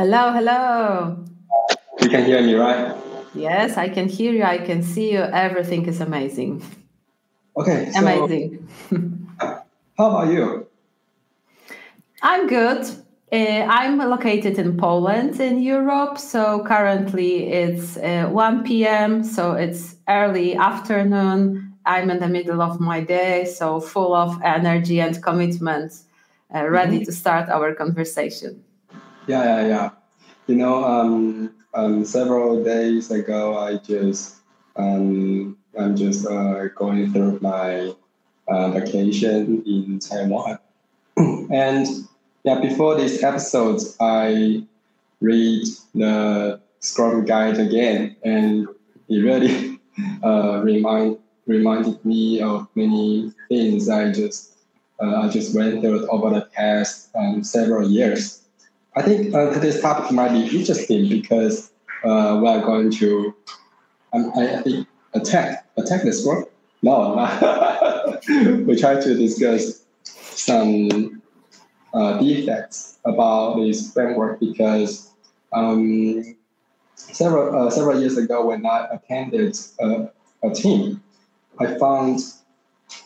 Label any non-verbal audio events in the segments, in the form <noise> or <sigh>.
Hello, hello. You can hear me, right? Yes, I can hear you. I can see you. Everything is amazing. Okay. So, amazing. <laughs> how about you? I'm good. Uh, I'm located in Poland, in Europe. So currently it's uh, 1 p.m. So it's early afternoon. I'm in the middle of my day, so full of energy and commitment, uh, ready mm-hmm. to start our conversation. Yeah, yeah, yeah. You know, um, um, several days ago, I just um, I'm just uh, going through my uh, vacation in Taiwan, <clears throat> and yeah, before this episode, I read the Scrum Guide again, and it really <laughs> uh, remind reminded me of many things I just uh, I just went through over the past um, several years. I think uh, today's topic might be interesting because uh, we are going to um, I, I think attack attack the Scrum. No, <laughs> we try to discuss some uh, defects about this framework because um, several uh, several years ago when I attended a, a team, I found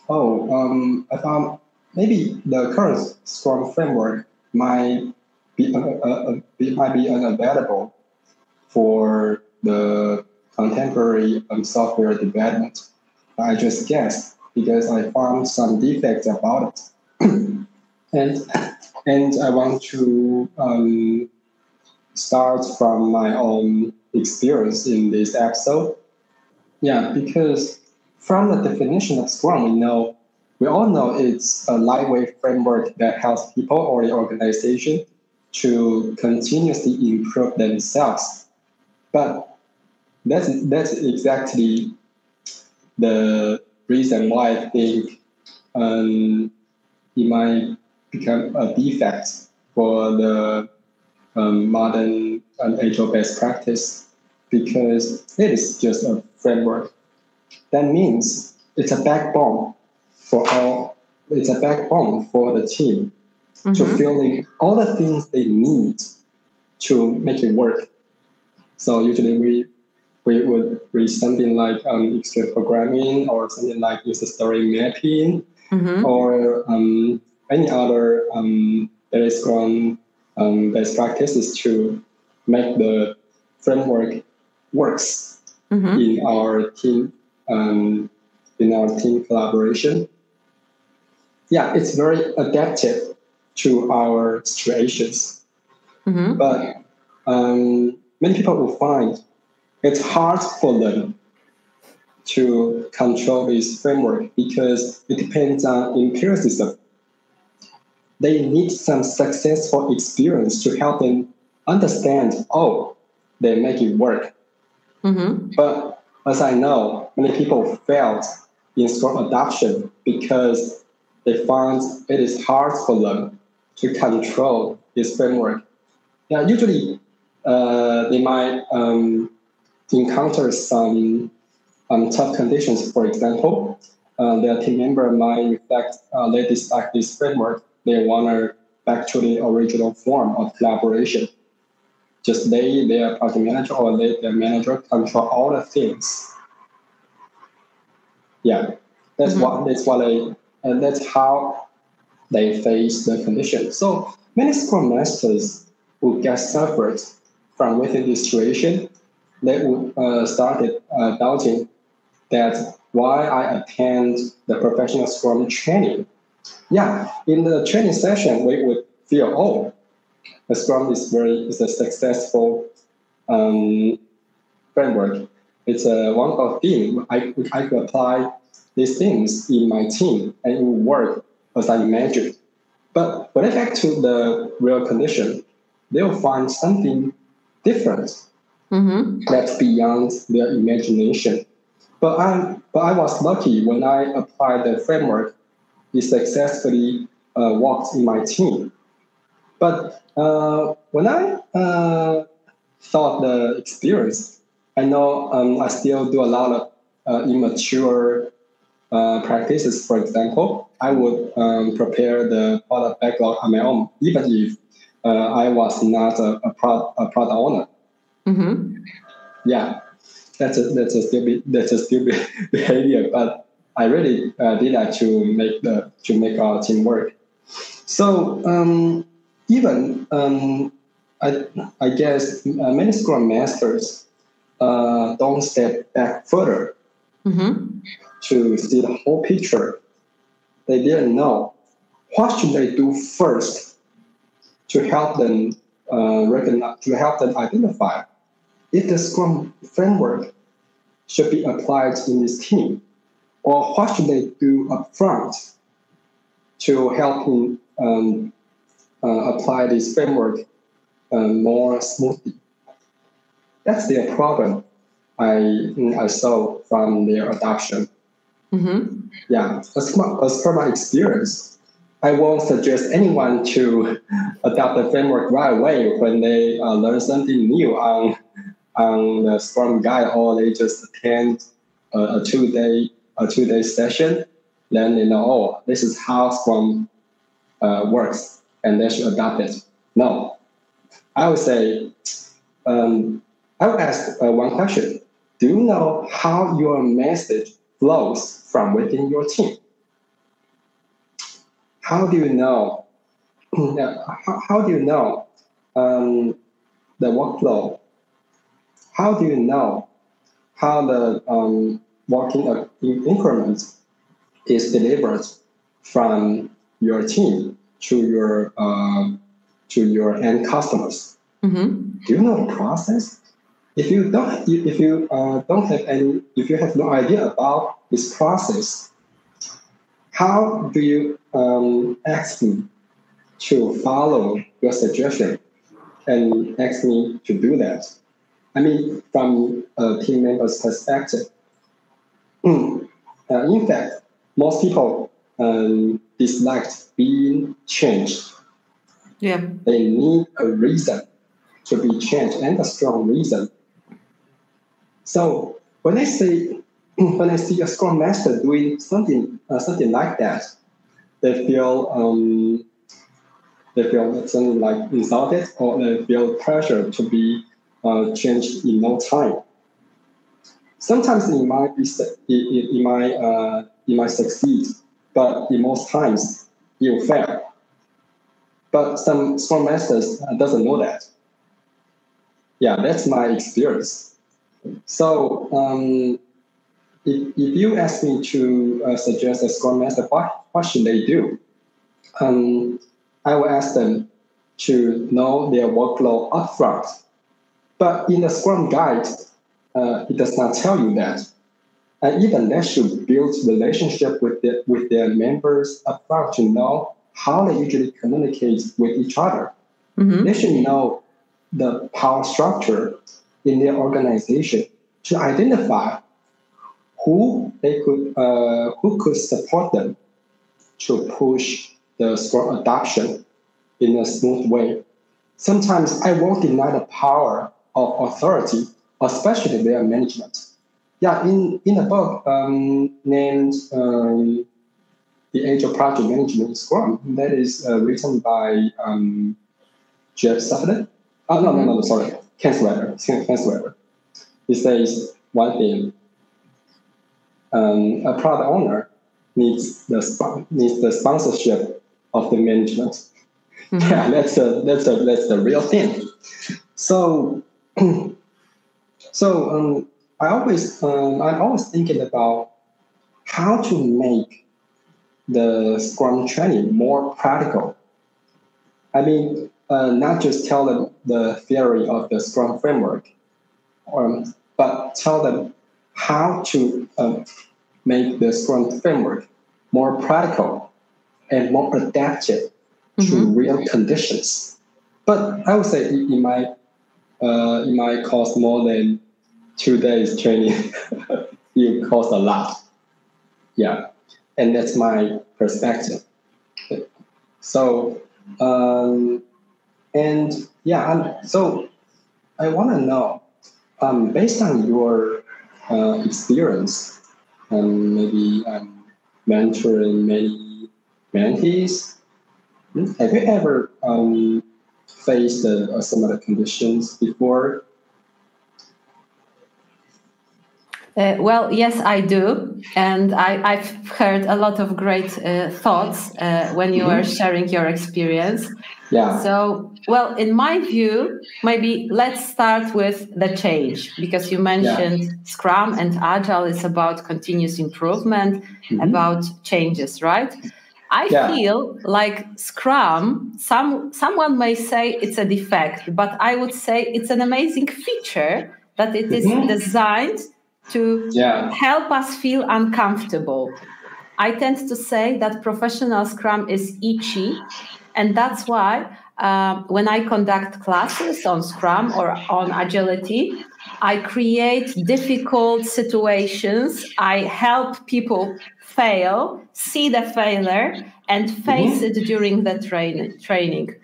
oh um, I found maybe the current Scrum framework might be, uh, uh, be might be unavailable for the contemporary um, software development. I just guessed because I found some defects about it. <clears throat> and and I want to um, start from my own experience in this episode. Yeah, because from the definition of Scrum, we know we all know it's a lightweight framework that helps people or the organization to continuously improve themselves. But that's that's exactly the reason why I think um, it might become a defect for the um, modern and agile-based practice because it is just a framework. That means it's a backbone for all. It's a backbone for the team mm-hmm. to fill in all the things they need to make it work. So usually we we would read something like um, extreme programming or something like user story mapping mm-hmm. or um, any other um, Scrum um, best practices to make the framework works mm-hmm. in our team um, in our team collaboration. Yeah, it's very adaptive to our situations. Mm-hmm. But um, many people will find it's hard for them to control this framework because it depends on empiricism they need some successful experience to help them understand, oh, they make it work. Mm-hmm. But as I know, many people failed in Scrum adoption because they found it is hard for them to control this framework. Now, usually uh, they might um, encounter some um, tough conditions. For example, uh, their team member might reflect uh, they dislike this framework they want to back to the original form of collaboration. Just they, their project manager, or they, their manager control all the things. Yeah, that's mm-hmm. what that's what they and that's how they face the condition. So many Scrum masters who get suffered from within this situation, they would uh, started uh, doubting that why I attend the professional Scrum training yeah, in the training session, we would feel, oh, the Scrum is very is a successful um, framework. It's a wonderful thing. I, I could apply these things in my team and it will work as I imagined. But when I get to the real condition, they'll find something different mm-hmm. that's beyond their imagination. But I, but I was lucky when I applied the framework it successfully uh, worked in my team. But uh, when I uh, thought the experience, I know um, I still do a lot of uh, immature uh, practices. For example, I would um, prepare the product backlog on my own, even if uh, I was not a, a, pro, a product owner. Mm-hmm. Yeah, that's a that's a stupid that's a stupid <laughs> behavior, but I really uh, did that to make the to make our team work. So um, even um, I I guess uh, many Scrum masters uh, don't step back further mm-hmm. To see the whole picture. They didn't know what should they do first to help them uh, recognize to help them identify if the Scrum framework should be applied in this team, or what should they do upfront to help them um, uh, apply this framework uh, more smoothly. That's their problem. I I saw from their adoption. Mm-hmm. Yeah, as, as per my experience, I won't suggest anyone to adopt the framework right away when they uh, learn something new on on the Scrum guide, or they just attend a, a two day a two day session. Then they know, oh, this is how Scrum uh, works, and they should adopt it. No, I would say, um, I would ask uh, one question: Do you know how your message flows from within your team? How do you know? <clears throat> how, how do you know um, the workflow? How do you know how the um, working increments is delivered from your team to your uh, to your end customers. Mm-hmm. Do you know the process? If you don't, if you uh, don't have any, if you have no idea about this process, how do you um, ask me to follow your suggestion and ask me to do that? I mean, from a team member's perspective. uh, in fact, most people um, disliked being changed. Yeah. They need a reason to be changed and a strong reason. So when I see <clears throat> when I see a Scrum Master doing something uh, something like that, they feel um, they feel something like insulted or they feel pressure to be uh, changed in no time. Sometimes it might be it, it, it might uh, it might succeed, but in most times it will fail. But some Scrum Masters uh, doesn't know that. Yeah, that's my experience. So um, if, if you ask me to uh, suggest a Scrum Master, what, what should they do? Um, I will ask them to know their workflow upfront. But in the Scrum Guide, uh, it does not tell you that. And even they should build relationship with their, with their members upfront to know how they usually communicate with each other. Mm-hmm. They should know the power structure in their organization to identify who they could uh, who could support them to push the Scrum adoption in a smooth way. Sometimes I won't deny the power of authority, especially their management. Yeah, in, in a book um, named um, The Age of Project Management in Scrum, that is uh, written by um, Jeff Sutherland. Oh, no, no, no, sorry, Ken Schwaber. He says one thing um, a product owner needs the, needs the sponsorship of the management. Mm-hmm. <laughs> Yeah, that's a, that's a, that's the real thing. So, <clears throat> so um, I always um, I'm always thinking about how to make the Scrum training more practical. I mean, uh, not just tell them the theory of the Scrum framework, um, but tell them how to uh, make the Scrum framework more practical and more adapted mm-hmm. to real conditions. But I would say it, might uh, it might cost more than two days training, <laughs> you cost a lot. Yeah, and that's my perspective. So, um, and yeah, so I want to know, um, based on your uh, experience, and maybe um, mentoring many mentees, hmm, have you ever um, faced uh, similar conditions before? Uh, well, yes, I do. And I, have heard a lot of great uh, thoughts uh, when you mm-hmm. were sharing your experience. Yeah. So, well, in my view, maybe let's start with the change because you mentioned yeah. Scrum and Agile is about continuous improvement, mm-hmm. about changes, right? I yeah. feel like Scrum, some someone may say it's a defect, but I would say it's an amazing feature that it is mm-hmm. designed to yeah. help us feel uncomfortable. I tend to say that professional Scrum is itchy, and that's why uh, when I conduct classes on Scrum or on agility, I create difficult situations. I help people fail, see the failure, and face mm-hmm. it during the train- training.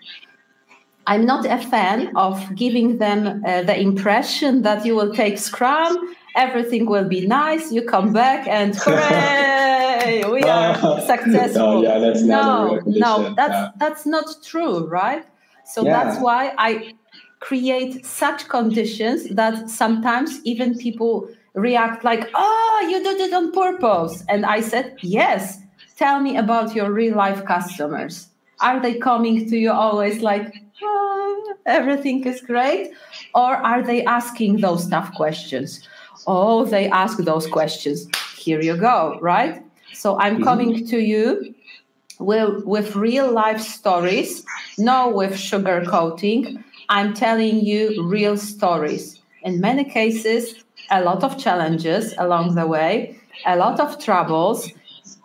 I'm not a fan of giving them uh, the impression that you will take Scrum everything will be nice. You come back and <laughs> hooray, we are <laughs> successful. No, yeah, that's no, no, that's yeah. that's not true, right? So yeah. that's why I create such conditions that sometimes even people react like, "Oh, you did it on purpose," and I said, "Yes." Tell me about your real life customers. Are they coming to you always like, oh, everything is great? Or are they asking those tough questions? Oh, they ask those questions. Here you go, right? So I'm mm-hmm. coming to you with, with real life stories, no with sugar coating. I'm telling you real stories. In many cases, a lot of challenges along the way, a lot of troubles.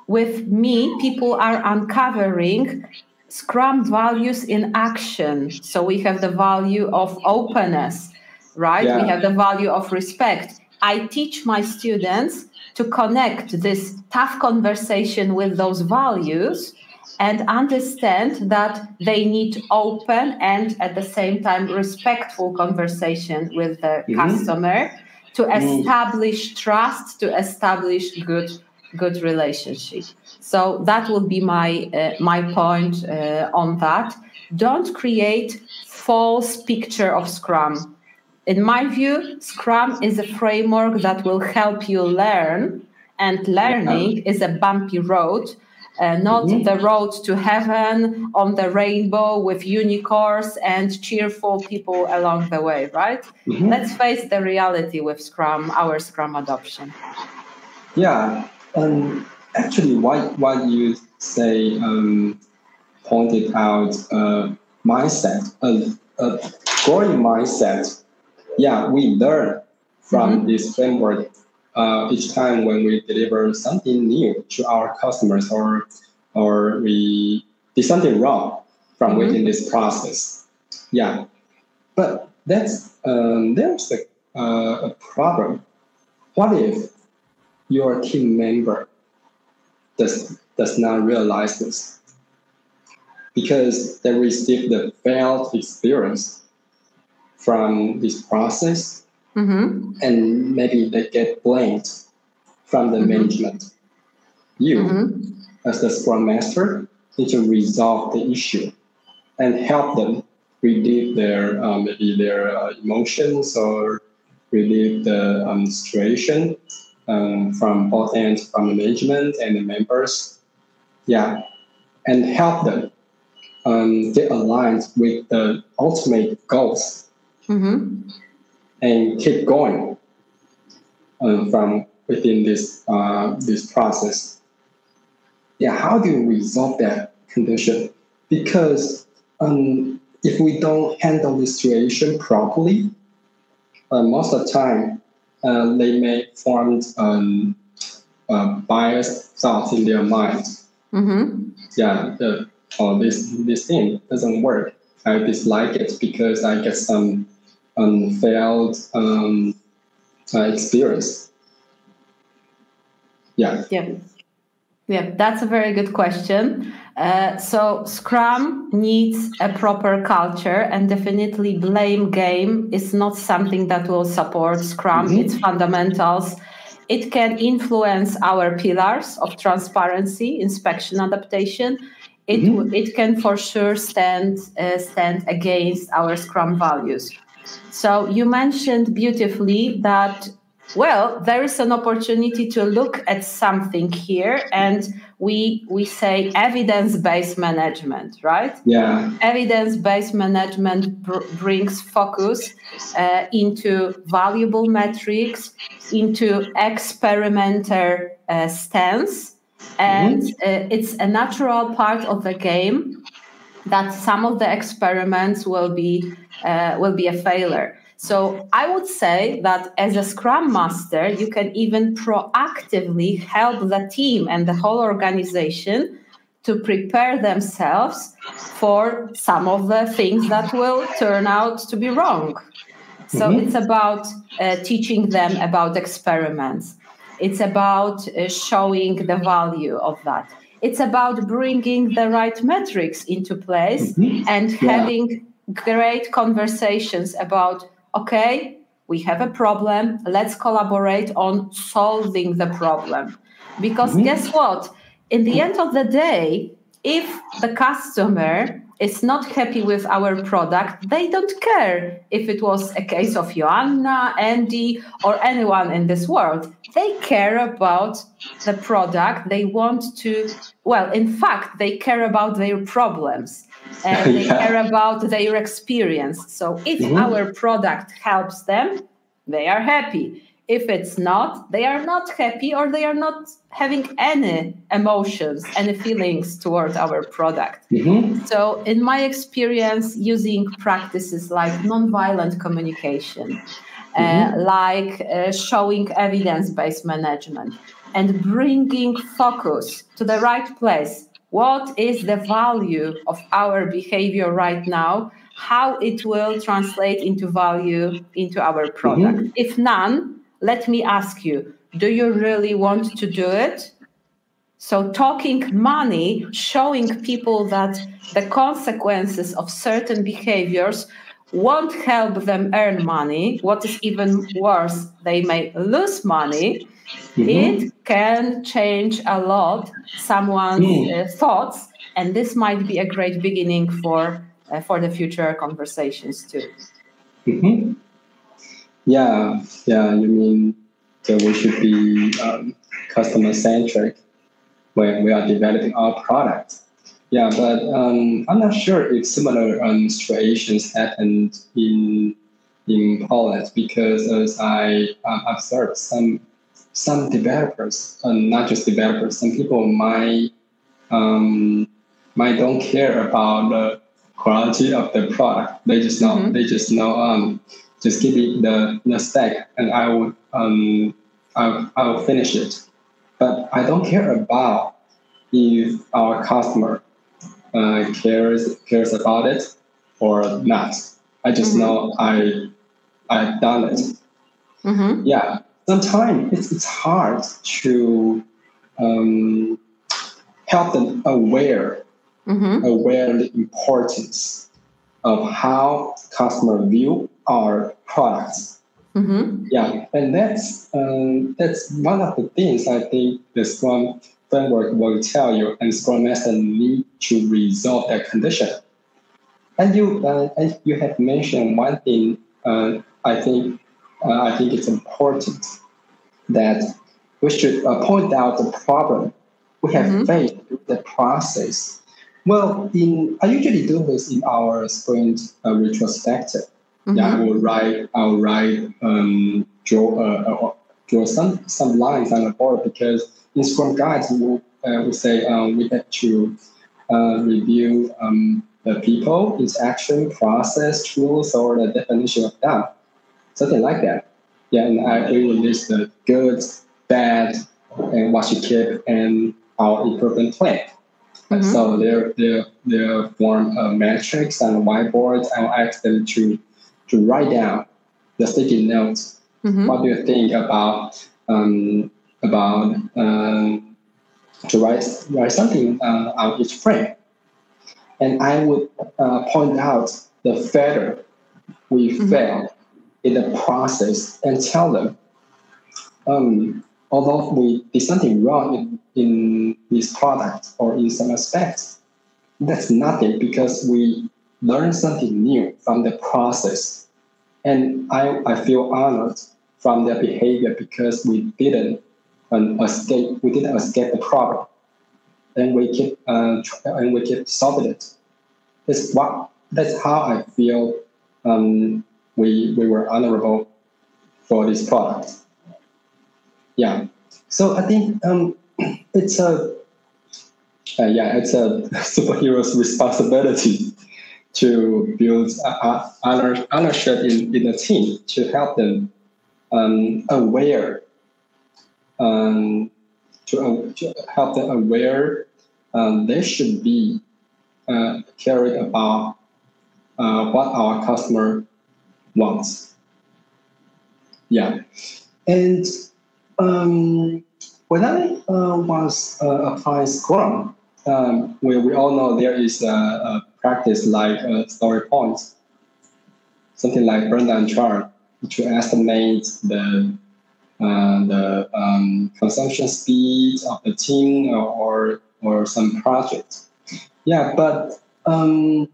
With me, people are uncovering Scrum values in action. So we have the value of openness, right? Yeah. We have the value of respect. I teach my students to connect this tough conversation with those values and understand that they need open and at the same time respectful conversation with the mm-hmm. customer to mm. establish mm. trust to establish good good relationship so that will be my uh, my point uh, on that don't create false picture of scrum in my view, Scrum is a framework that will help you learn, and learning is a bumpy road, uh, not mm-hmm. the road to heaven on the rainbow with unicorns and cheerful people along the way, right? Mm-hmm. Let's face the reality with Scrum, our Scrum adoption. Yeah, um, actually, what what you say um, pointed out uh, mindset, a, a growing mindset yeah, we learn from mm-hmm. this framework uh, each time when we deliver something new to our customers or or we did something wrong from mm-hmm. within this process. Yeah, but that's um, there's a, uh, a problem. What if your team member does does not realize this because they received the failed experience from this process mm-hmm. and maybe they get blamed from the mm-hmm. management. You, mm-hmm. as the Scrum Master, need to resolve the issue and help them relieve their uh, maybe their uh, emotions or relieve the um, situation um, from both ends, from the management and the members. Yeah, and help them um, get aligned with the ultimate goals mm-hmm. and keep going um, from within this uh, this process. Yeah, how do you resolve that condition? Because um, if we don't handle the situation properly, uh, most of the time uh, they may form um, biased thoughts in their mind. Mm-hmm. Yeah, the, oh, this this thing doesn't work. I dislike it because I get some unfailed um, uh, experience? Yeah. Yeah. Yeah, that's a very good question. Uh, so, Scrum needs a proper culture, and definitely blame game is not something that will support Scrum, mm-hmm. its fundamentals. It can influence our pillars of transparency, inspection, adaptation. it mm-hmm. it can for sure stand uh, stand against our Scrum values. So you mentioned beautifully that well there is an opportunity to look at something here and we we say evidence based management right yeah evidence based management br- brings focus uh, into valuable metrics into experimenter uh, stance and mm-hmm. uh, it's a natural part of the game that some of the experiments will be uh, will be a failure so I would say that as a Scrum Master, you can even proactively help the team and the whole organization to prepare themselves for some of the things that will turn out to be wrong. So mm-hmm. it's about uh, teaching them about experiments. It's about uh, showing the value of that. It's about bringing the right metrics into place mm-hmm. and yeah. having great conversations about okay, we have a problem, let's collaborate on solving the problem. Because mm-hmm. guess what? In the end of the day, if the customer is not happy with our product, they don't care if it was a case of Joanna, Andy, or anyone in this world. They care about the product. They want to, well, in fact, they care about their problems and <laughs> they yeah. care about their experience. So if mm-hmm. our product helps them, they are happy. If it's not, they are not happy or they are not having any emotions, any feelings towards our product. Mm-hmm. So, in my experience, using practices like nonviolent communication, uh, mm-hmm. uh, like uh, showing evidence based management, and bringing focus to the right place what is the value of our behavior right now? How it will translate into value into our product? Mm-hmm. if none let me ask you do you really want to do it? So talking money showing people that the consequences of certain behaviors won't help them earn money. What is even worse they may lose money mm-hmm. it can change a lot someone's mm. uh, thoughts, and this might be a great beginning for uh, for the future conversations too. Mm-hmm. Yeah, yeah. You mean that we should be um, customer centric when we are developing our product. Yeah, but um, I'm not sure if similar um, situations happened in in Poland because as I uh, observed some some developers, uh, not just developers, some people might um, might don't care about the quality of the product. They just know mm-hmm. they just know um, just give me the the stack and I will um I I will finish it. But I don't care about if our customer uh, cares cares about it or not. I just mm-hmm. know I I've done it. Mm-hmm. Yeah, sometimes it's, it's hard to um, help them aware mm-hmm. aware the importance of how customer view our products. Mm-hmm. Yeah, and that's um, that's one of the things I think the Scrum framework will tell you, and Scrum Master need to resolve that condition. And you uh, and you have mentioned one thing. Uh, I think uh, I think it's important that we should uh, point out the problem we have mm-hmm. the process. Well, in I usually do this in our sprint uh, retrospective. Mm-hmm. Yeah, I will write, I will write, um, draw, uh, uh draw some some lines on the board because in Scrum guides we uh, we say um, we have to uh, review um, the people, interaction, process, tools, or the definition of that something like that. Yeah, and I will list the good, bad, and what you keep, and our improvement plan. Mm-hmm. So they're, they're, they form a matrix and a whiteboard. I'll ask them to, to write down the sticky notes. Mm-hmm. What do you think about um, about um, to write write something uh, on each frame? And I would uh, point out the failure we mm-hmm. failed in the process and tell them, um, although we did something wrong in, in this product or in some aspects, that's nothing because we learn something new from the process. And I, I feel honored from their behavior because we didn't um, escape, we didn't escape the problem. And we keep, uh, and we keep solving it. That's what, that's how I feel um, we, we were honorable for this product. Yeah. So I think um, <clears throat> it's a uh, yeah, it's a <laughs> superhero's responsibility to build ownership in, in the team to help them um, aware um, to, uh, to, help them aware um, they should be uh, caring about uh, what our customer wants. Yeah, and um, when I uh, was uh, applying Scrum, um, we, we all know there is a, a practice like a story points, something like Burn down chart to estimate the uh, the um, consumption speed of the team or, or, or some project. Yeah, but um,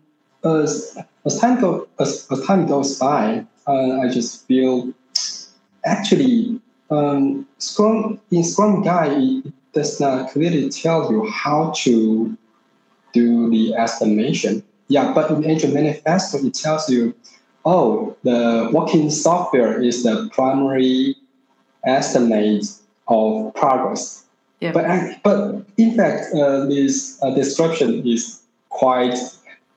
as, as time go as, as time goes by, uh, I just feel actually um, Scrum in Scrum Guide it does not clearly tell you how to do the estimation. Yeah, but in Agile Manifesto, it tells you, oh, the working software is the primary estimate of progress. Yeah. But, but in fact, uh, this uh, description is quite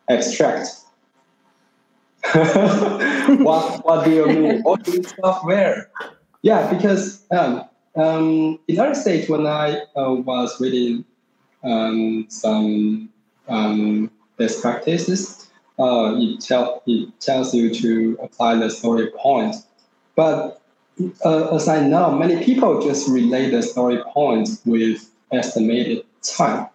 abstract. <laughs> what, what do you mean? Software? Yeah, because um, um, in other states, when I uh, was reading um, some um, best practices, uh, it, tell, it tells you to apply the story point. But uh, as I know, many people just relate the story point with estimated time.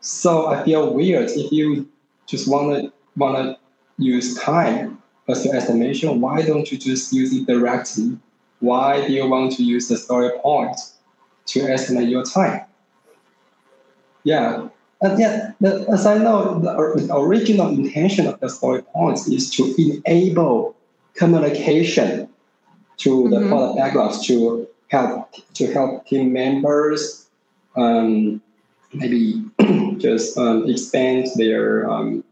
So I feel weird if you just want to want to use time as your estimation. Why don't you just use it directly why do you want to use the story point to estimate your time? Yeah, and yet, as I know, the original intention of the story points is to enable communication to the mm-hmm. product backlogs to help to help team members um, maybe <clears throat> just um, expand their um,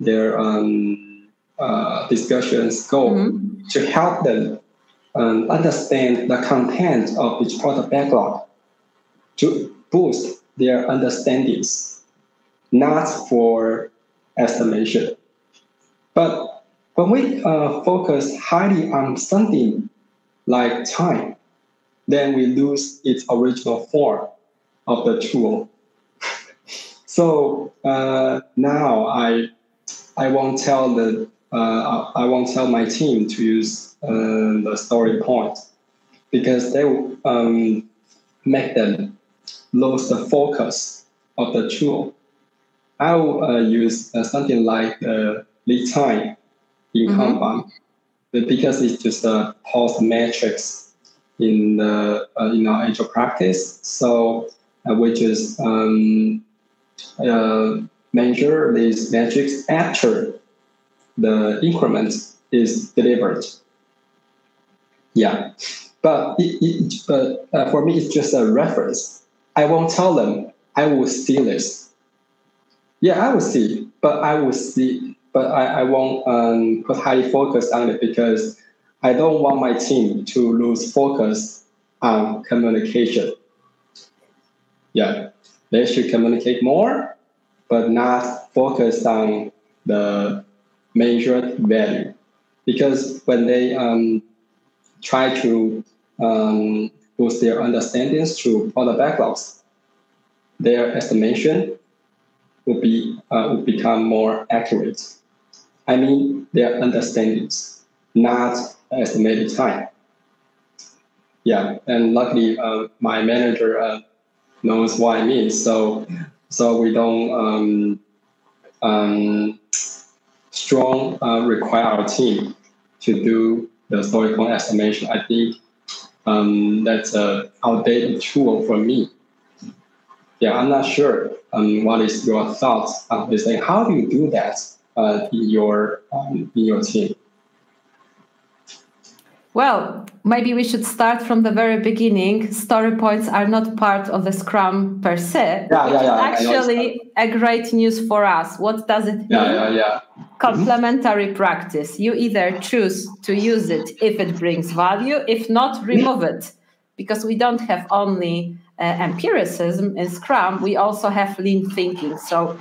their um, uh, discussion scope mm-hmm. to help them um, understand the content of each product backlog to boost their understandings, not for estimation. But when we uh, focus highly on something like time, then we lose its original form of the tool. <laughs> so uh, now I I won't tell the uh, I won't tell my team to use uh, the story point because they will um, make them lose the focus of the tool. I will uh, use uh, something like the lead time in mm-hmm. Kanban because it's just a post matrix in the uh, in our agile practice. So uh, we just um, uh, measure these metrics after the increment is delivered. Yeah, but it, it, but uh, for me, it's just a reference. I won't tell them I will see this. Yeah, I will see, but I will see, but I, I won't um, put high focus on it because I don't want my team to lose focus on communication. Yeah, they should communicate more, but not focus on the measured value. Because when they um, try to um, boost their understandings through product backlogs, their estimation will be uh, will become more accurate. I mean their understandings, not estimated time. Yeah, and luckily uh, my manager uh, knows what I mean, so so we don't um, um, strong uh, require our team to do the story point estimation. I think um, that's a outdated tool for me. yeah, I'm not sure. Um, what is your thoughts on this? Like, how do you do that uh, in your um, in your team? Well, maybe we should start from the very beginning. Story points are not part of the Scrum per se. Yeah, yeah, yeah. Actually, a great news for us. What does it mean? Yeah, yeah, yeah. Complementary mm-hmm. practice. You either choose to use it if it brings value, if not, remove it. Because we don't have only uh, empiricism in Scrum, we also have lean thinking. So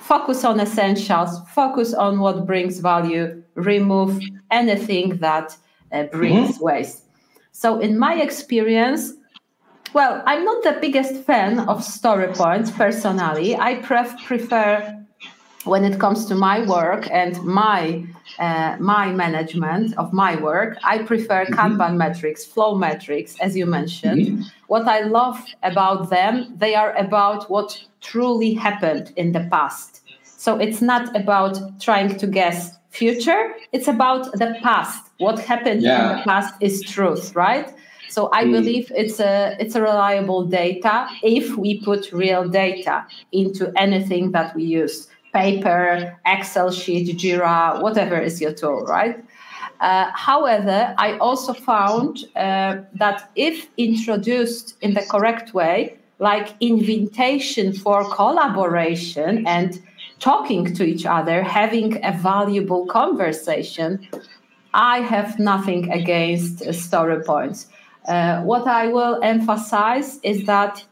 focus on essentials, focus on what brings value, remove anything that uh, brings mm-hmm. waste. So, in my experience, well, I'm not the biggest fan of story points personally. I pref- prefer when it comes to my work and my uh, my management of my work, I prefer mm-hmm. Kanban metrics, flow metrics, as you mentioned. Mm-hmm. What I love about them, they are about what truly happened in the past. So it's not about trying to guess future; it's about the past what happened yeah. in the past is truth, right? So I mm. believe it's a it's a reliable data if we put real data into anything that we use, paper, Excel sheet, Jira, whatever is your tool, right? Uh, however, I also found uh, that if introduced in the correct way, like invitation for collaboration and talking to each other, having a valuable conversation, I have nothing against uh, story points. Uh, what I will emphasize is that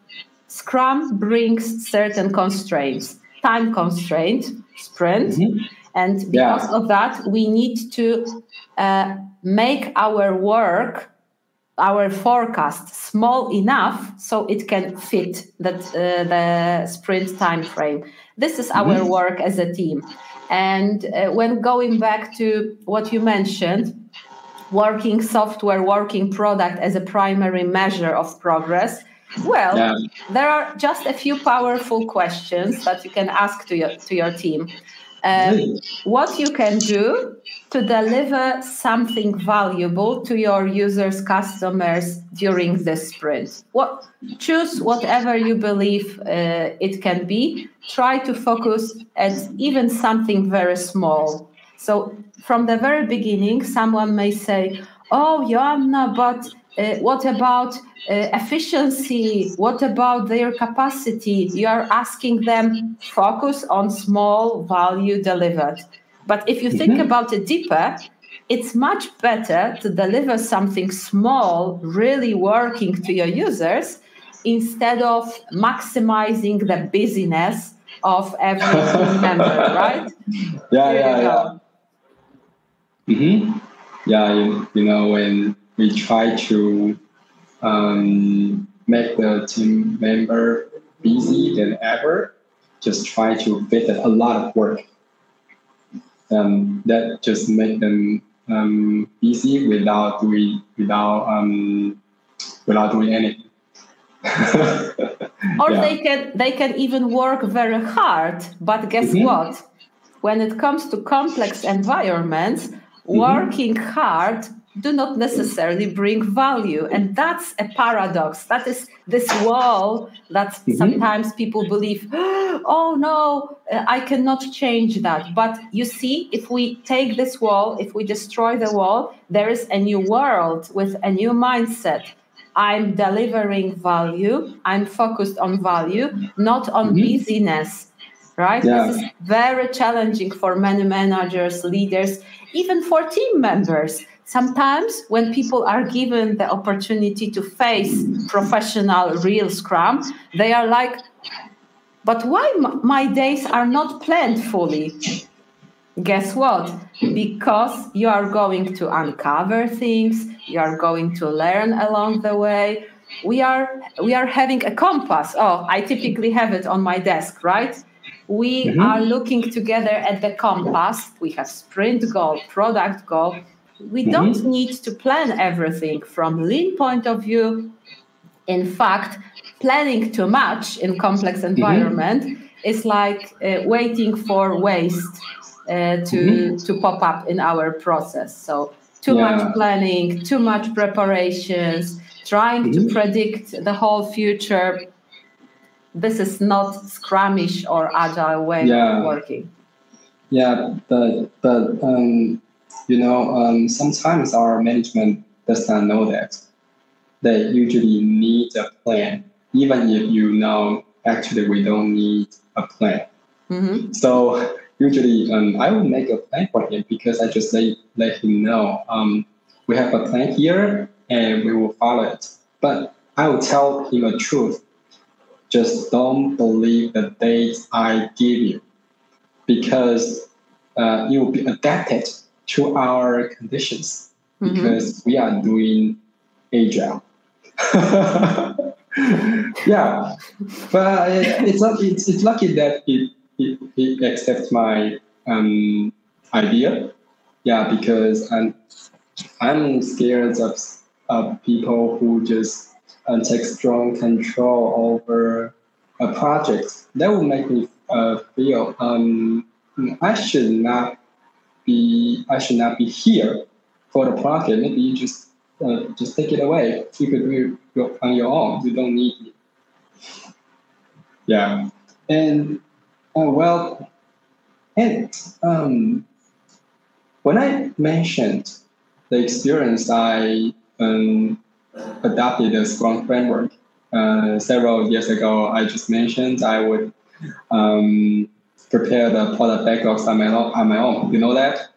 Scrum brings certain constraints, time constraint, sprint, mm-hmm. and because yeah. of that, we need to uh, make our work, our forecast, small enough so it can fit that uh, the sprint time frame. This is our mm-hmm. work as a team. And uh, when going back to what you mentioned, working software, working product as a primary measure of progress, well, yeah. there are just a few powerful questions that you can ask to your to your team. Um, what you can do to deliver something valuable to your users, customers during the sprint. What choose whatever you believe uh, it can be. Try to focus at even something very small. So from the very beginning, someone may say, "Oh, Joanna, but uh, what about uh, efficiency? What about their capacity? You are asking them focus on small value delivered. But if you think mm-hmm. about it deeper, it's much better to deliver something small, really working to your users, instead of maximizing the busyness of every team <laughs> member, right? Yeah, Here yeah, yeah. Mm-hmm. Yeah, you, you know, when we try to um, make the team member busy than ever, just try to fit a lot of work. Um, that just make them um, busy without doing without um, without doing anything. <laughs> or yeah. they can they can even work very hard, but guess mm-hmm. what? When it comes to complex environments, mm-hmm. working hard do not necessarily bring value. And that's a paradox. That is this wall that mm-hmm. sometimes people believe, <gasps> oh no, uh, I cannot change that. But you see, if we take this wall, if we destroy the wall, there is a new world with a new mindset. I'm delivering value, I'm focused on value, not on mm-hmm. busyness right? Yeah. This is very challenging for many managers, leaders, even for team members sometimes when people are given the opportunity to face professional real scrum they are like but why my days are not planned fully? Guess what? Because you are going to uncover things you are going to learn along the way. We are we are having a compass. Oh i typically have it on my desk right? We mm-hmm. are looking together at the compass. We have sprint goal product goal we mm-hmm. don't need to plan everything from lean point of view in fact planning too much in complex mm-hmm. environment mm-hmm. is like uh, waiting for waste uh, to mm-hmm. to pop up in our process so too yeah. much planning too much preparations trying to mm-hmm. predict the whole future this is not Scrumish or Agile way Yeah. of working. Yeah, but but um, you know, um, sometimes our management does not know that. They usually need a plan, even if you know actually we don't need a plan. hmm So usually, um, I will make a plan for him because I just let let him know um, we have a plan here and we will follow it. But I will tell him the truth. Just don't believe the dates I give you because uh, it will be adapted to our conditions hmm because we are doing agile. <laughs> yeah, but it's lucky, it's, it's lucky that he, he, he accepts my um, idea. Yeah, because I'm I'm scared of, of people who just uh, take strong control over a project. That would make me uh, feel um, I should not be I should not be here for the project. Maybe you just uh, just take it away. You could do it on your own. You don't need me. Yeah, and uh, well, and um, when I mentioned the experience I um, adopted the Scrum framework uh, several years ago, I just mentioned I would um, prepare the product backlogs on my own. On my own, you know that.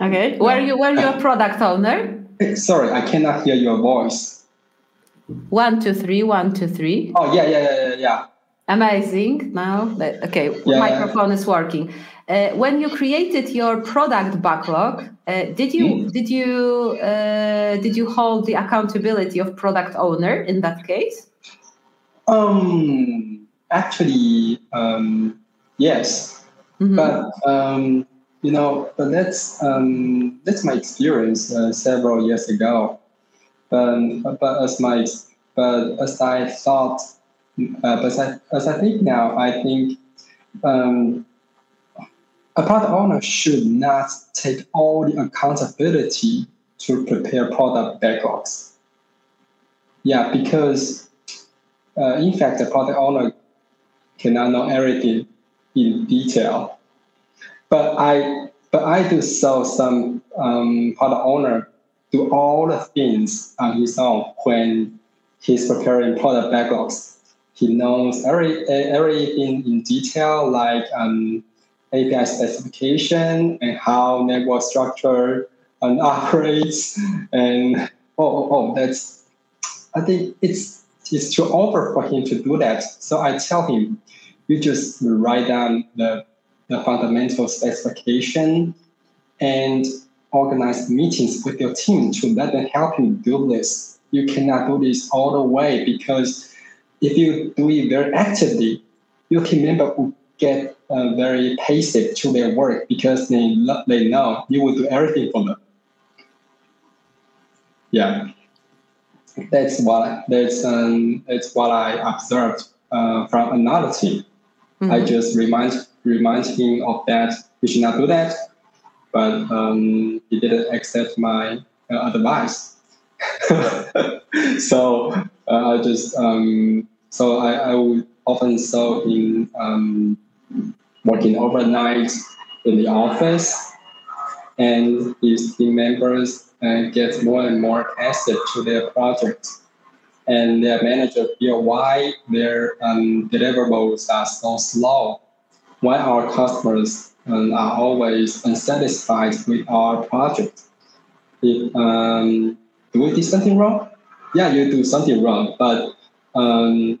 Okay. Were you were you a product owner? Sorry, I cannot hear your voice. One, two, three, one, two, three. Oh yeah, yeah, yeah, yeah, yeah. Amazing. Now, okay, Yeah. microphone is working. Uh, when you created your product backlog, uh, did you Hmm? did you uh, did you hold the accountability of product owner in that case? Um, actually, um, yes, Mhm. but um, you know, but that's um, that's my experience uh, several years ago. But but as my but as I thought, uh, but as I, as I think now, I think um, a product owner should not take all the accountability to prepare product backlogs. Yeah, because uh, in fact, the product owner cannot know everything in detail. But I, but I do saw some um, product owner do all the things on his own when he's preparing product backlogs. He knows every everything in detail, like um, API specification and how network structure and <laughs> operates, and oh, oh, oh, that's. I think it's it's too over for him to do that. So I tell him, you just write down the, the fundamental specification and organize meetings with your team to let them help you do this. You cannot do this all the way because if you do it very actively, your team member will get uh, very passive to their work because they, lo- they know you will do everything for them. Yeah that's what that's um that's what I observed uh, from another team. I Mhm. just remind remind him of that. We should not do that, but um, he didn't accept my uh, advice. <laughs> so uh, I just um, so I, I would often saw him um, working overnight in the office, and his team members uh, get more and more passive to their project. And their manager feel why their um, deliverables are so slow, why our customers um, are always unsatisfied with our project. If, um, do we do something wrong? Yeah, you do something wrong, but um,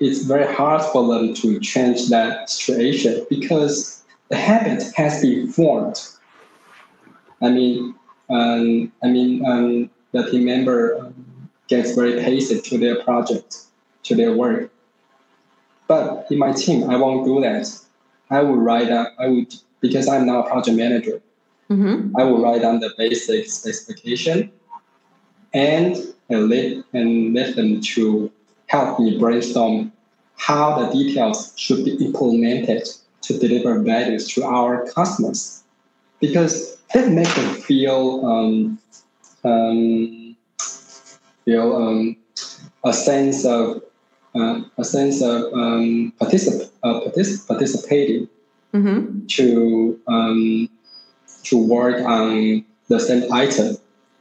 it's very hard for them to change that situation because the habit has been formed. I mean, um, I mean, um, the team member gets very passive to their project, to their work. But in my team, I won't do that. I will write down, I would, because I'm now a project manager, Mhm. I will write down the basic specification and and let, and let them to help me brainstorm how the details should be implemented to deliver values to our customers. Because that makes them feel um, um, feel um, a sense of uh, a sense of um, particip- uh, particip- participating Mm-hmm. to um, to work on the same item,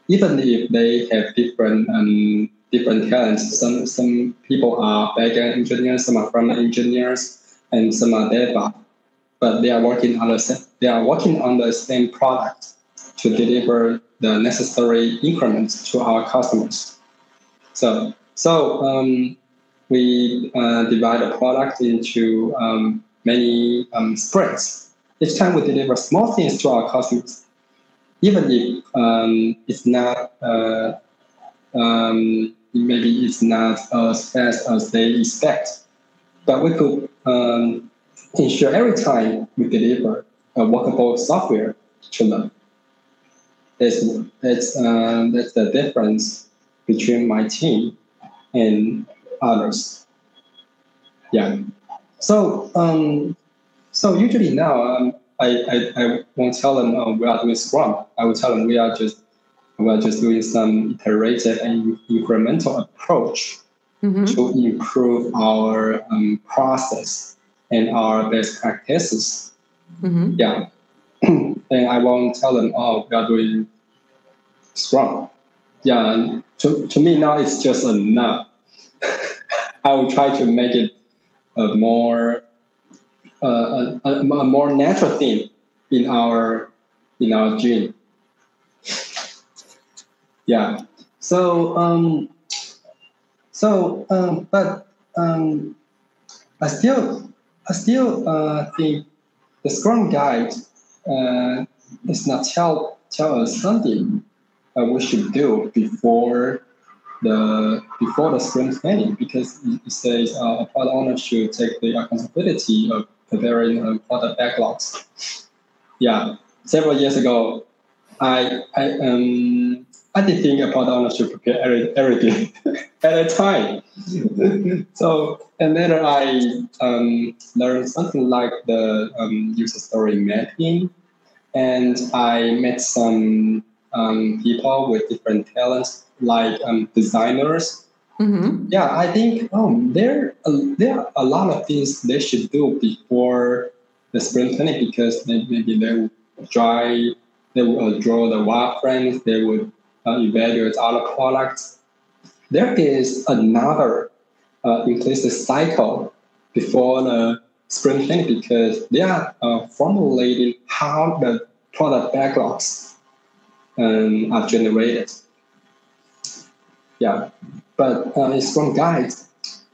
even if they have different um, different talents. Some some people are backend engineers, some are front engineers, and some are DevOps. But they are working on the same, they are working on the same product to deliver the necessary increments to our customers. So so um, we uh, divide the product into um, many um, sprints. Each time we deliver small things to our customers, even if um, it's not uh, um, maybe it's not as fast as they expect, but we could um, ensure every time we deliver a workable software to them. It's, it's, uh, that's the difference between my team and others. Yeah. So um, so usually now um, I, I, I won't tell them oh, we are doing Scrum. I will tell them we are just we are just doing some iterative and incremental approach Mm-hmm. to improve our um, process and our best practices. Mm-hmm. Yeah. <clears throat> and I won't tell them, oh, we are doing Scrum. Yeah. To, to me now it's just enough. <laughs> I will try to make it a more uh, a, a, a more natural thing in our in our gene. Yeah. So um, so um, but um, I still I still uh, think the Scrum guide uh, does not tell tell us something uh, we should do before the before the sprint planning because it it says uh, a product owner should take the responsibility of preparing uh, product backlogs. Yeah, several years ago, I I um I did think a product owner should prepare everything at a time. <laughs> so and then I um, learned something like the um, user story mapping, and I met some um, people with different talents like um, designers. Mm-hmm. Yeah, I think oh, there uh, there are a lot of things they should do before the sprint planning because they, maybe they would try, they would uh, draw the wireframes, they would uh, evaluate other products. There is another uh, implicit cycle before the sprint planning because they are uh, formulating how the product backlogs um, are generated. Yeah, but uh, in Scrum Guide,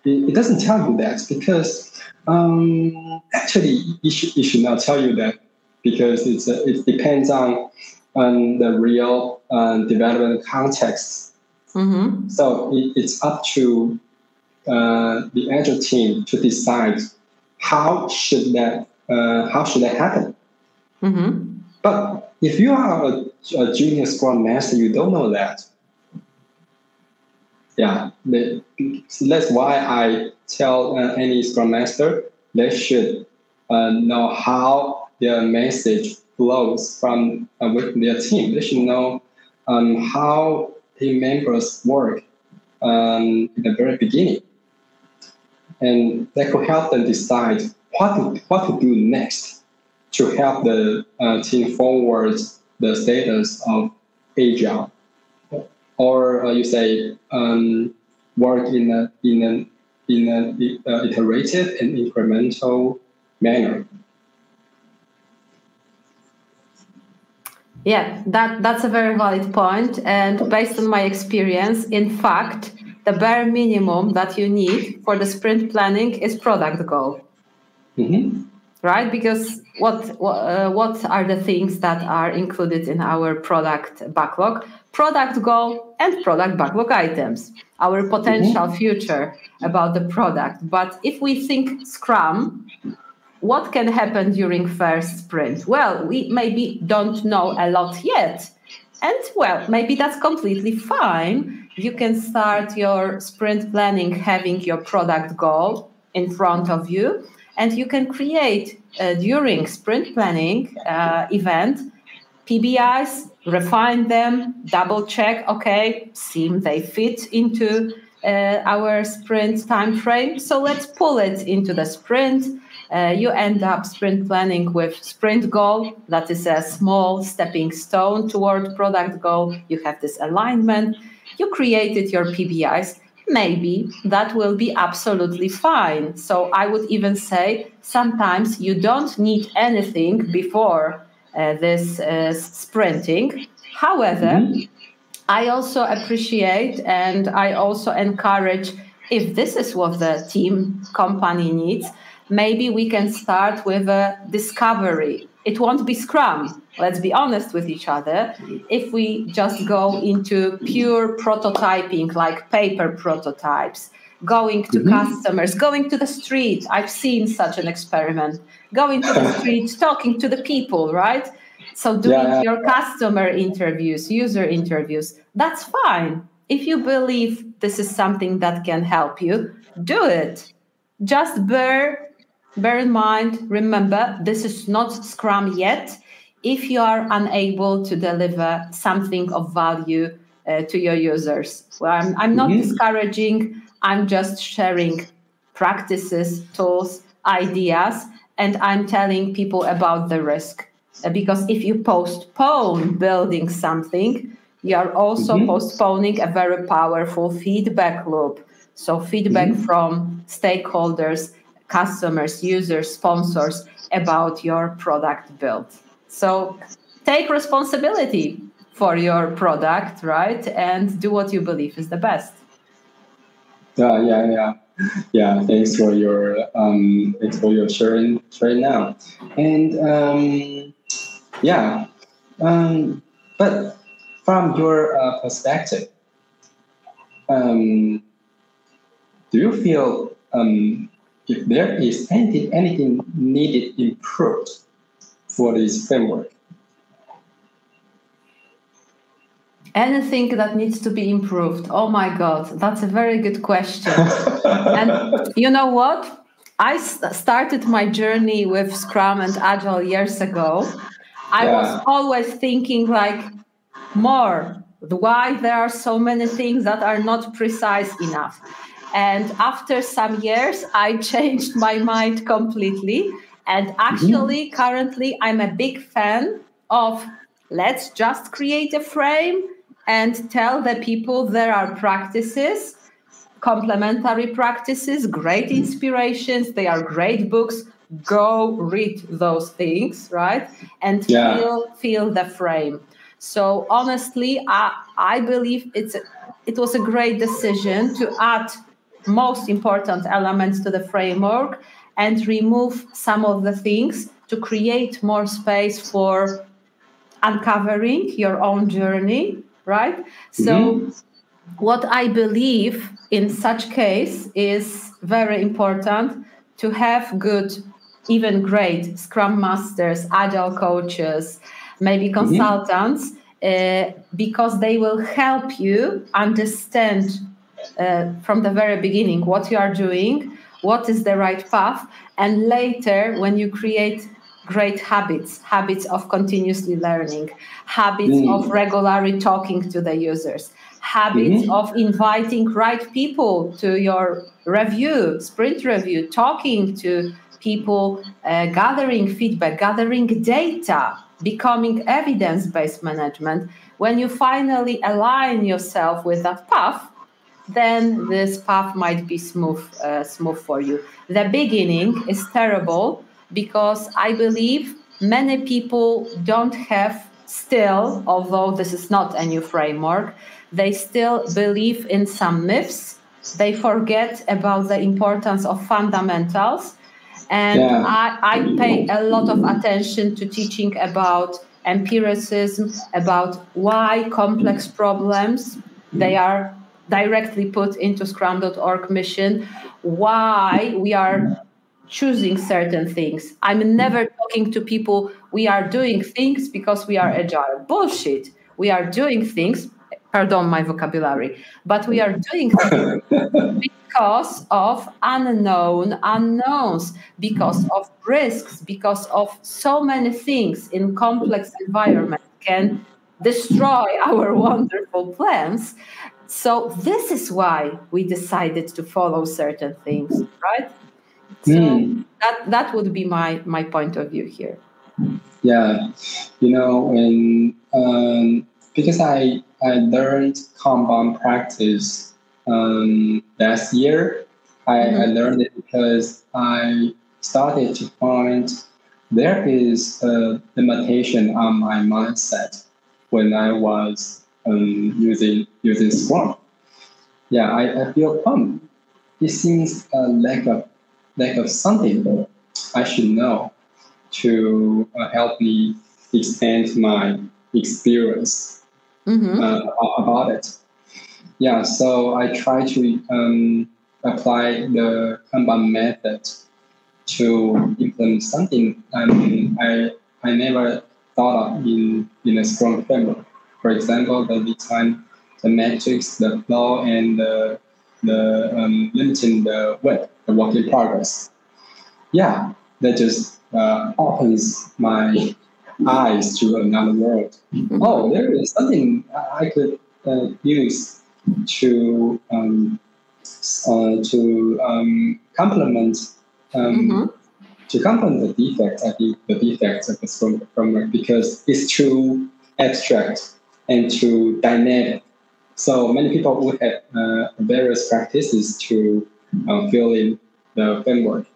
it, it doesn't tell you that because um, actually it should, it should not tell you that because it's uh, it depends on on the real uh, development context. Mm-hmm. So it, it's up to uh, the agile team to decide how should that uh, how should that happen. Mm-hmm. But if you are a, a junior Scrum Master, you don't know that. Yeah, the, so that's why I tell uh, any Scrum Master they should uh, know how their message flows from uh, within their team. They should know um, how team members work um, in the very beginning, and that could help them decide what to, what to do next to help the uh, team forward the status of agile, or uh, you say um, work in a in an in an uh, iterative and incremental manner. Yeah, that that's a very valid point. And based on my experience, in fact, the bare minimum that you need for the sprint planning is product goal. Mm-hmm. right? Because what uh, what are the things that are included in our product backlog? Product goal and product backlog items, our potential future about the product. But if we think Scrum, what can happen during first sprint? Well, we maybe don't know a lot yet. And well, maybe that's completely fine. You can start your sprint planning having your product goal in front of you and you can create uh, during sprint planning uh, event PBIs, refine them, double check, okay, seem they fit into uh, our sprint time frame. So let's pull it into the sprint. Uh, you end up sprint planning with sprint goal. That is a small stepping stone toward product goal. You have this alignment. You created your PBIs. Maybe that will be absolutely fine. So I would even say sometimes you don't need anything before uh, this uh, sprinting. However, mm-hmm. I also appreciate and I also encourage if this is what the team company needs, maybe we can start with a discovery. It won't be Scrum, let's be honest with each other. If we just go into pure prototyping, like paper prototypes, going to mm-hmm. customers, going to the street, I've seen such an experiment, going to the <laughs> street, talking to the people, right? So doing yeah. your customer interviews, user interviews, that's fine. If you believe this is something that can help you, do it. Just bear bear in mind, remember, this is not Scrum yet. If you are unable to deliver something of value uh, to your users, well, I'm, I'm not mm-hmm. discouraging. I'm just sharing practices, tools, ideas, and I'm telling people about the risk. Uh, because if you postpone building something, you are also mm-hmm. postponing a very powerful feedback loop. So, feedback mm-hmm. from stakeholders, customers, users, sponsors about your product build. So, take responsibility for your product, right? And do what you believe is the best. Yeah, yeah, yeah. Yeah, thanks for your um, thanks for your sharing right now. And um, yeah. Um, but from your uh, perspective, um, do you feel um, if there is anything, anything needed improved for this framework? Anything that needs to be improved? Oh my God, that's a very good question. <laughs> and you know what? I started my journey with Scrum and Agile years ago. I yeah. was always thinking like more why there are so many things that are not precise enough. And after some years, I changed my mind completely. And actually, mm-hmm. currently, I'm a big fan of let's just create a frame and tell the people there are practices, complementary practices, great inspirations, they are great books go read those things, right? And yeah. feel feel the frame. So honestly, I I believe it's a, it was a great decision to add most important elements to the framework and remove some of the things to create more space for uncovering your own journey, right? Mm-hmm. So what I believe in such case is very important to have good even great scrum masters, agile coaches, maybe mm-hmm. consultants, mm-hmm. uh, because they will help you understand uh, from the very beginning what you are doing, what is the right path, and later when you create great habits habits of continuously learning habits mm. of regularly talking to the users habits mm-hmm. of inviting right people to your review sprint review talking to people uh, gathering feedback, gathering data, becoming evidence based management, when you finally align yourself with that path, then this path might be smooth, uh, smooth for you. The beginning is terrible because I believe many people don't have still, although this is not a new framework, they still believe in some myths. They forget about the importance of fundamentals and yeah. I, I pay a lot of attention to teaching about empiricism, about why complex problems they are directly put into scrum.org mission, why we are choosing certain things. I'm never talking to people, we are doing things because we are agile. Bullshit. We are doing things, pardon my vocabulary, but we are doing <laughs> things because of unknown unknowns, because of risks, because of so many things in complex environment can destroy our <laughs> wonderful plans. So this is why we decided to follow certain things, right? So Mm. that that would be my my point of view here. Yeah, you know, when um, because I I learned Kanban practice um, last year. I, I learned it because I started to find there is a limitation on my mindset when I was um, using using Scrum. Yeah, I, I feel um, it seems a lack of lack of something that I should know to uh, help me expand my experience Mhm. uh, about it. Yeah, so I try to um, apply the Kanban method to implement something um, I, I never thought of in, in a Scrum framework. For example, the lead time, the metrics, the flow, and the, the um, limiting the work, the work in progress. Yeah, that just uh, opens my eyes to another world. Oh, there is something I could uh, use to um, uh, to um, complement um, Mhm. to complement the defects. I think the defects of the framework because it's too abstract and to dynamic. So many people would have uh, various practices to uh, fill in the framework.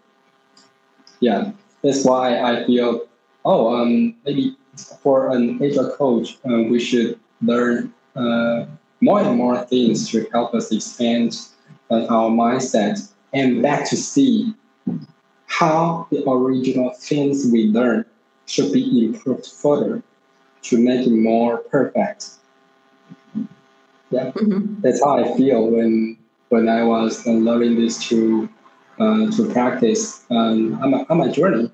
Yeah, that's why I feel oh um, maybe for an agile coach uh, we should learn uh, more and more things to help us expand uh, our mindset and back to see how the original things we learn should be improved further to make it more perfect. Yeah, Mhm. that's how I feel when when I was uh, learning this to uh, to practice um, on, my, on my journey.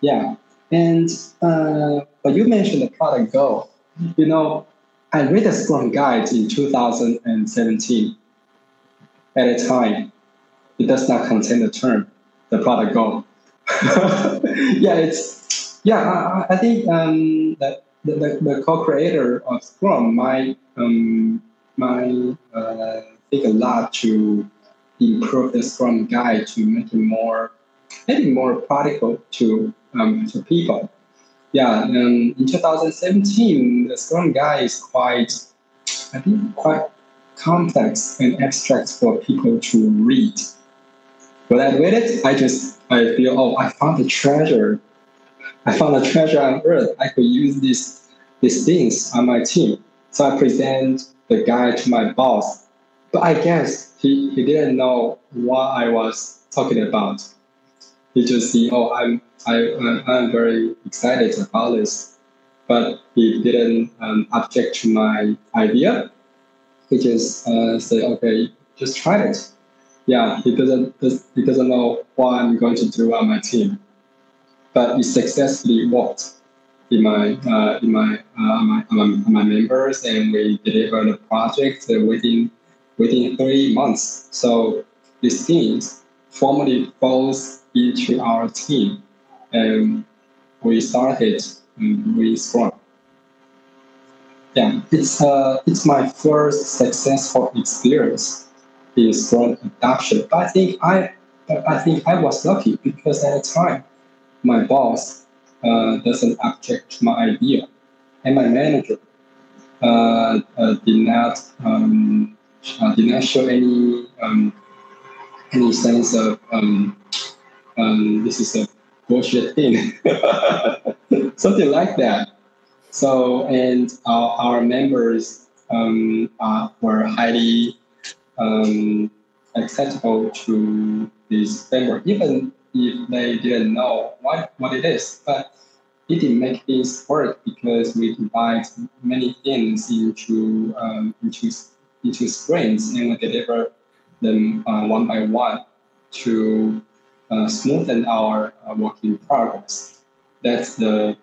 Yeah, and uh, but you mentioned the product goal. You know, I read the Scrum Guide in 2017. At a time, it does not contain the term the product goal. <laughs> yeah, it's yeah. I, I I think um, that the, the, the co-creator of Scrum might um, might uh, think a lot to improve the Scrum guide to make it more maybe more practical to um, to people. Yeah, in 2017, the Scrum guide is quite I think quite complex and abstract for people to read. When I read it, I just I feel oh I found a treasure. I found a treasure on earth. I could use these these things on my team. So I present the guide to my boss. But I guess he, he didn't know what I was talking about. He just see, oh I'm I I'm, I'm very excited about this. But he didn't um, object to my idea. He just uh, said, okay, just try it yeah, he doesn't he doesn't know what I'm going to do on my team, but it successfully worked in my uh, in my uh, my, my my members, and we delivered the project within within three months. So this team formally falls into our team, and we started with Scrum. Yeah, it's uh, it's my first successful experience in Scrum adoption. But I think I, I think I was lucky because at the time, my boss uh, doesn't object to my idea, and my manager uh, uh, did not um, uh, did not show any um, any sense of um, um, this is a bullshit thing, <laughs> something like that. So and our, members um, were highly um, acceptable to this framework, even if they didn't know what, what it is. But it did make things work because we divide many things into um, into into sprints and we deliver them uh, one by one to uh, smoothen our uh, work in progress. That's the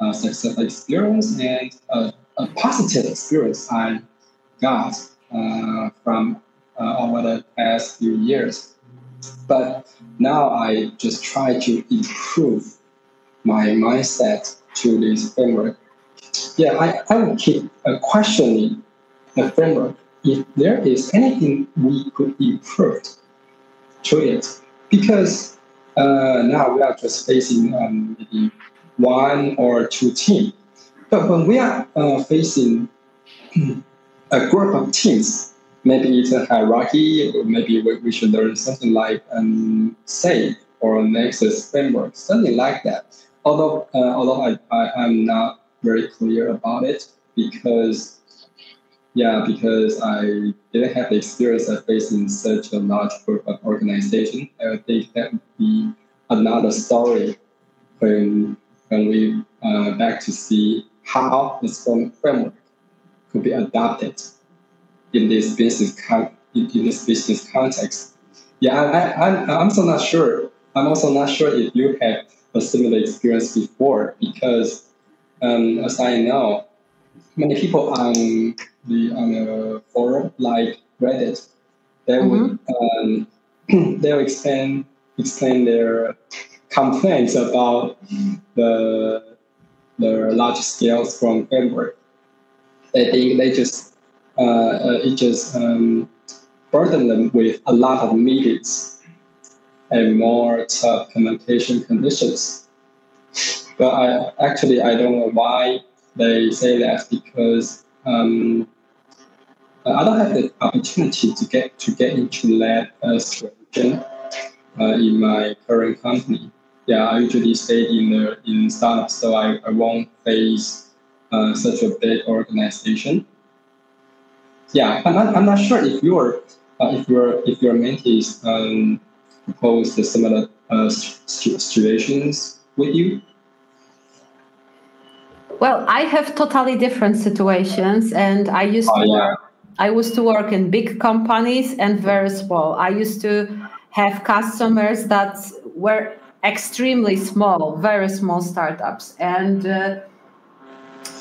uh, successful experience and a, a positive experience I got uh, from uh, over the past few years. But now I just try to improve my mindset to this framework. Yeah, I, I will keep uh, questioning the framework if there is anything we could improve to it, because uh, now we are just facing um, maybe one or two teams. But when we are uh, facing <clears throat> a group of teams, maybe it's a hierarchy, or maybe we, we should learn something like um, SAFe or Nexus framework, something like that. Although, uh, although I, I, I'm not very clear about it because yeah, because I didn't have the experience of facing such a large group of organization. I think that would be another story when when we uh, back to see how this framework could be adopted in this business con- in, this business context. Yeah, I, I'm I'm also not sure. I'm also not sure if you had a similar experience before because, um, as I know, many people on the on a forum like Reddit, they mm-hmm. <clears throat> would um, they'll explain explain their complaints about the the large scale Scrum framework. They think they just it just um, them with a lot of meetings and more tough communication conditions. But I actually I don't know why they say that because um, I don't have the opportunity to get to get into that uh, situation uh, in my current company. Yeah, I usually stay in the in startups, so I, I won't face uh, such a big organization. Yeah, I'm not, I'm not sure if your uh, if your if your mentees um, propose the similar uh, situations with you. Well, I have totally different situations, and I used oh, to yeah. work. I used to work in big companies and very small. I used to have customers that were extremely small, very small startups, and uh,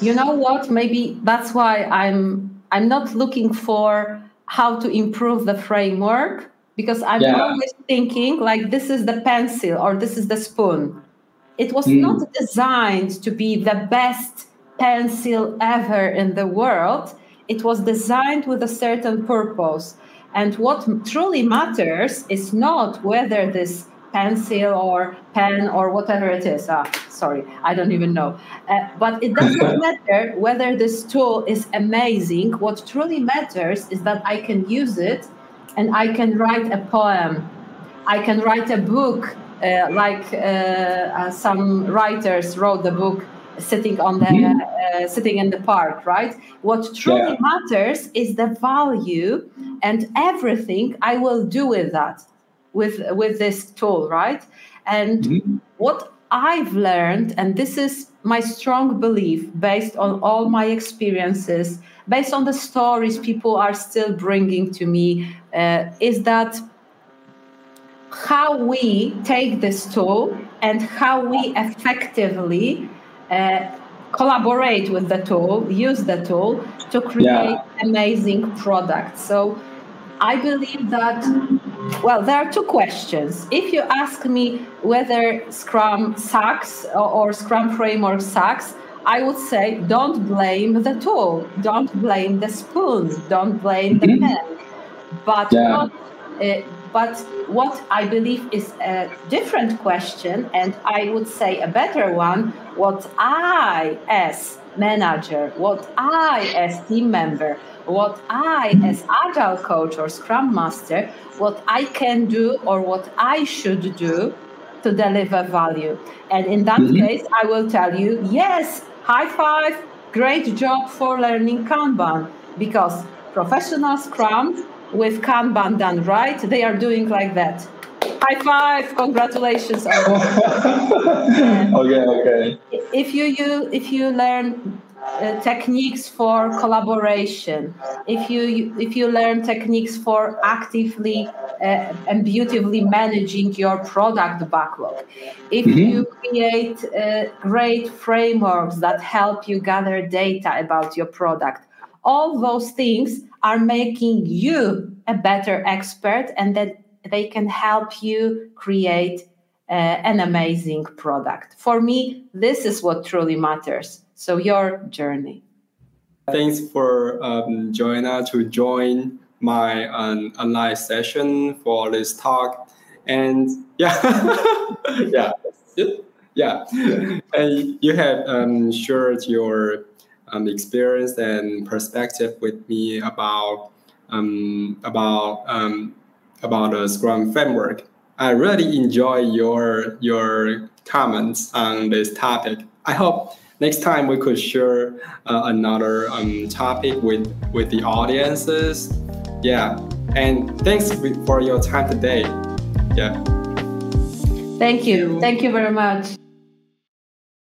you know what? Maybe that's why I'm I'm not looking for how to improve the framework because I'm yeah. always thinking like this is the pencil or this is the spoon it was mm. not designed to be the best pencil ever in the world. It was designed with a certain purpose. And what truly matters is not whether this pencil or pen or whatever it is. Ah, sorry, I don't even know. Uh, but it doesn't <laughs> matter whether this tool is amazing. What truly matters is that I can use it and I can write a poem. I can write a book uh, like uh, uh, some writers wrote the book sitting on the mm-hmm. sitting in the park right what truly yeah. matters is the value and everything i will do with that with with this tool right and mm-hmm. what i've learned and this is my strong belief based on all my experiences based on the stories people are still bringing to me uh, is that how we take this tool and how we effectively uh, collaborate with the tool, use the tool to create yeah. amazing products. So I believe that, well, there are two questions. If you ask me whether Scrum sucks or, or Scrum Framework sucks, I would say don't blame the tool, don't blame the spoon, don't blame the mm-hmm. pen, but yeah. not, uh, but what I believe is a different question, and I would say a better one, what I, as manager, what I, as team member, what I, as agile coach or scrum master, what I can do or what I should do to deliver value. And in that mm-hmm. case, I will tell you yes, high five, great job for learning Kanban because professional scrum with Kanban done right, they are doing like that. High five! Congratulations. <laughs> okay, okay. If you, you if you learn uh, techniques for collaboration, if you if you learn techniques for actively uh, and beautifully managing your product backlog, if mm-hmm. you create uh, great frameworks that help you gather data about your product, all those things are making you a better expert and that they can help you create uh, an amazing product. For me, this is what truly matters. So, your journey. Thanks for um, Joanna to join my um, online session for this talk. And <laughs> yeah, yeah, yeah, and you have um, shared your um, experience and perspective with me about um, about um, about the Scrum framework. I really enjoy your your comments on this topic. I hope next time we could share uh, another um, topic with with the audiences. Yeah, and thanks for your time today. Yeah. Thank you. Thank you very much.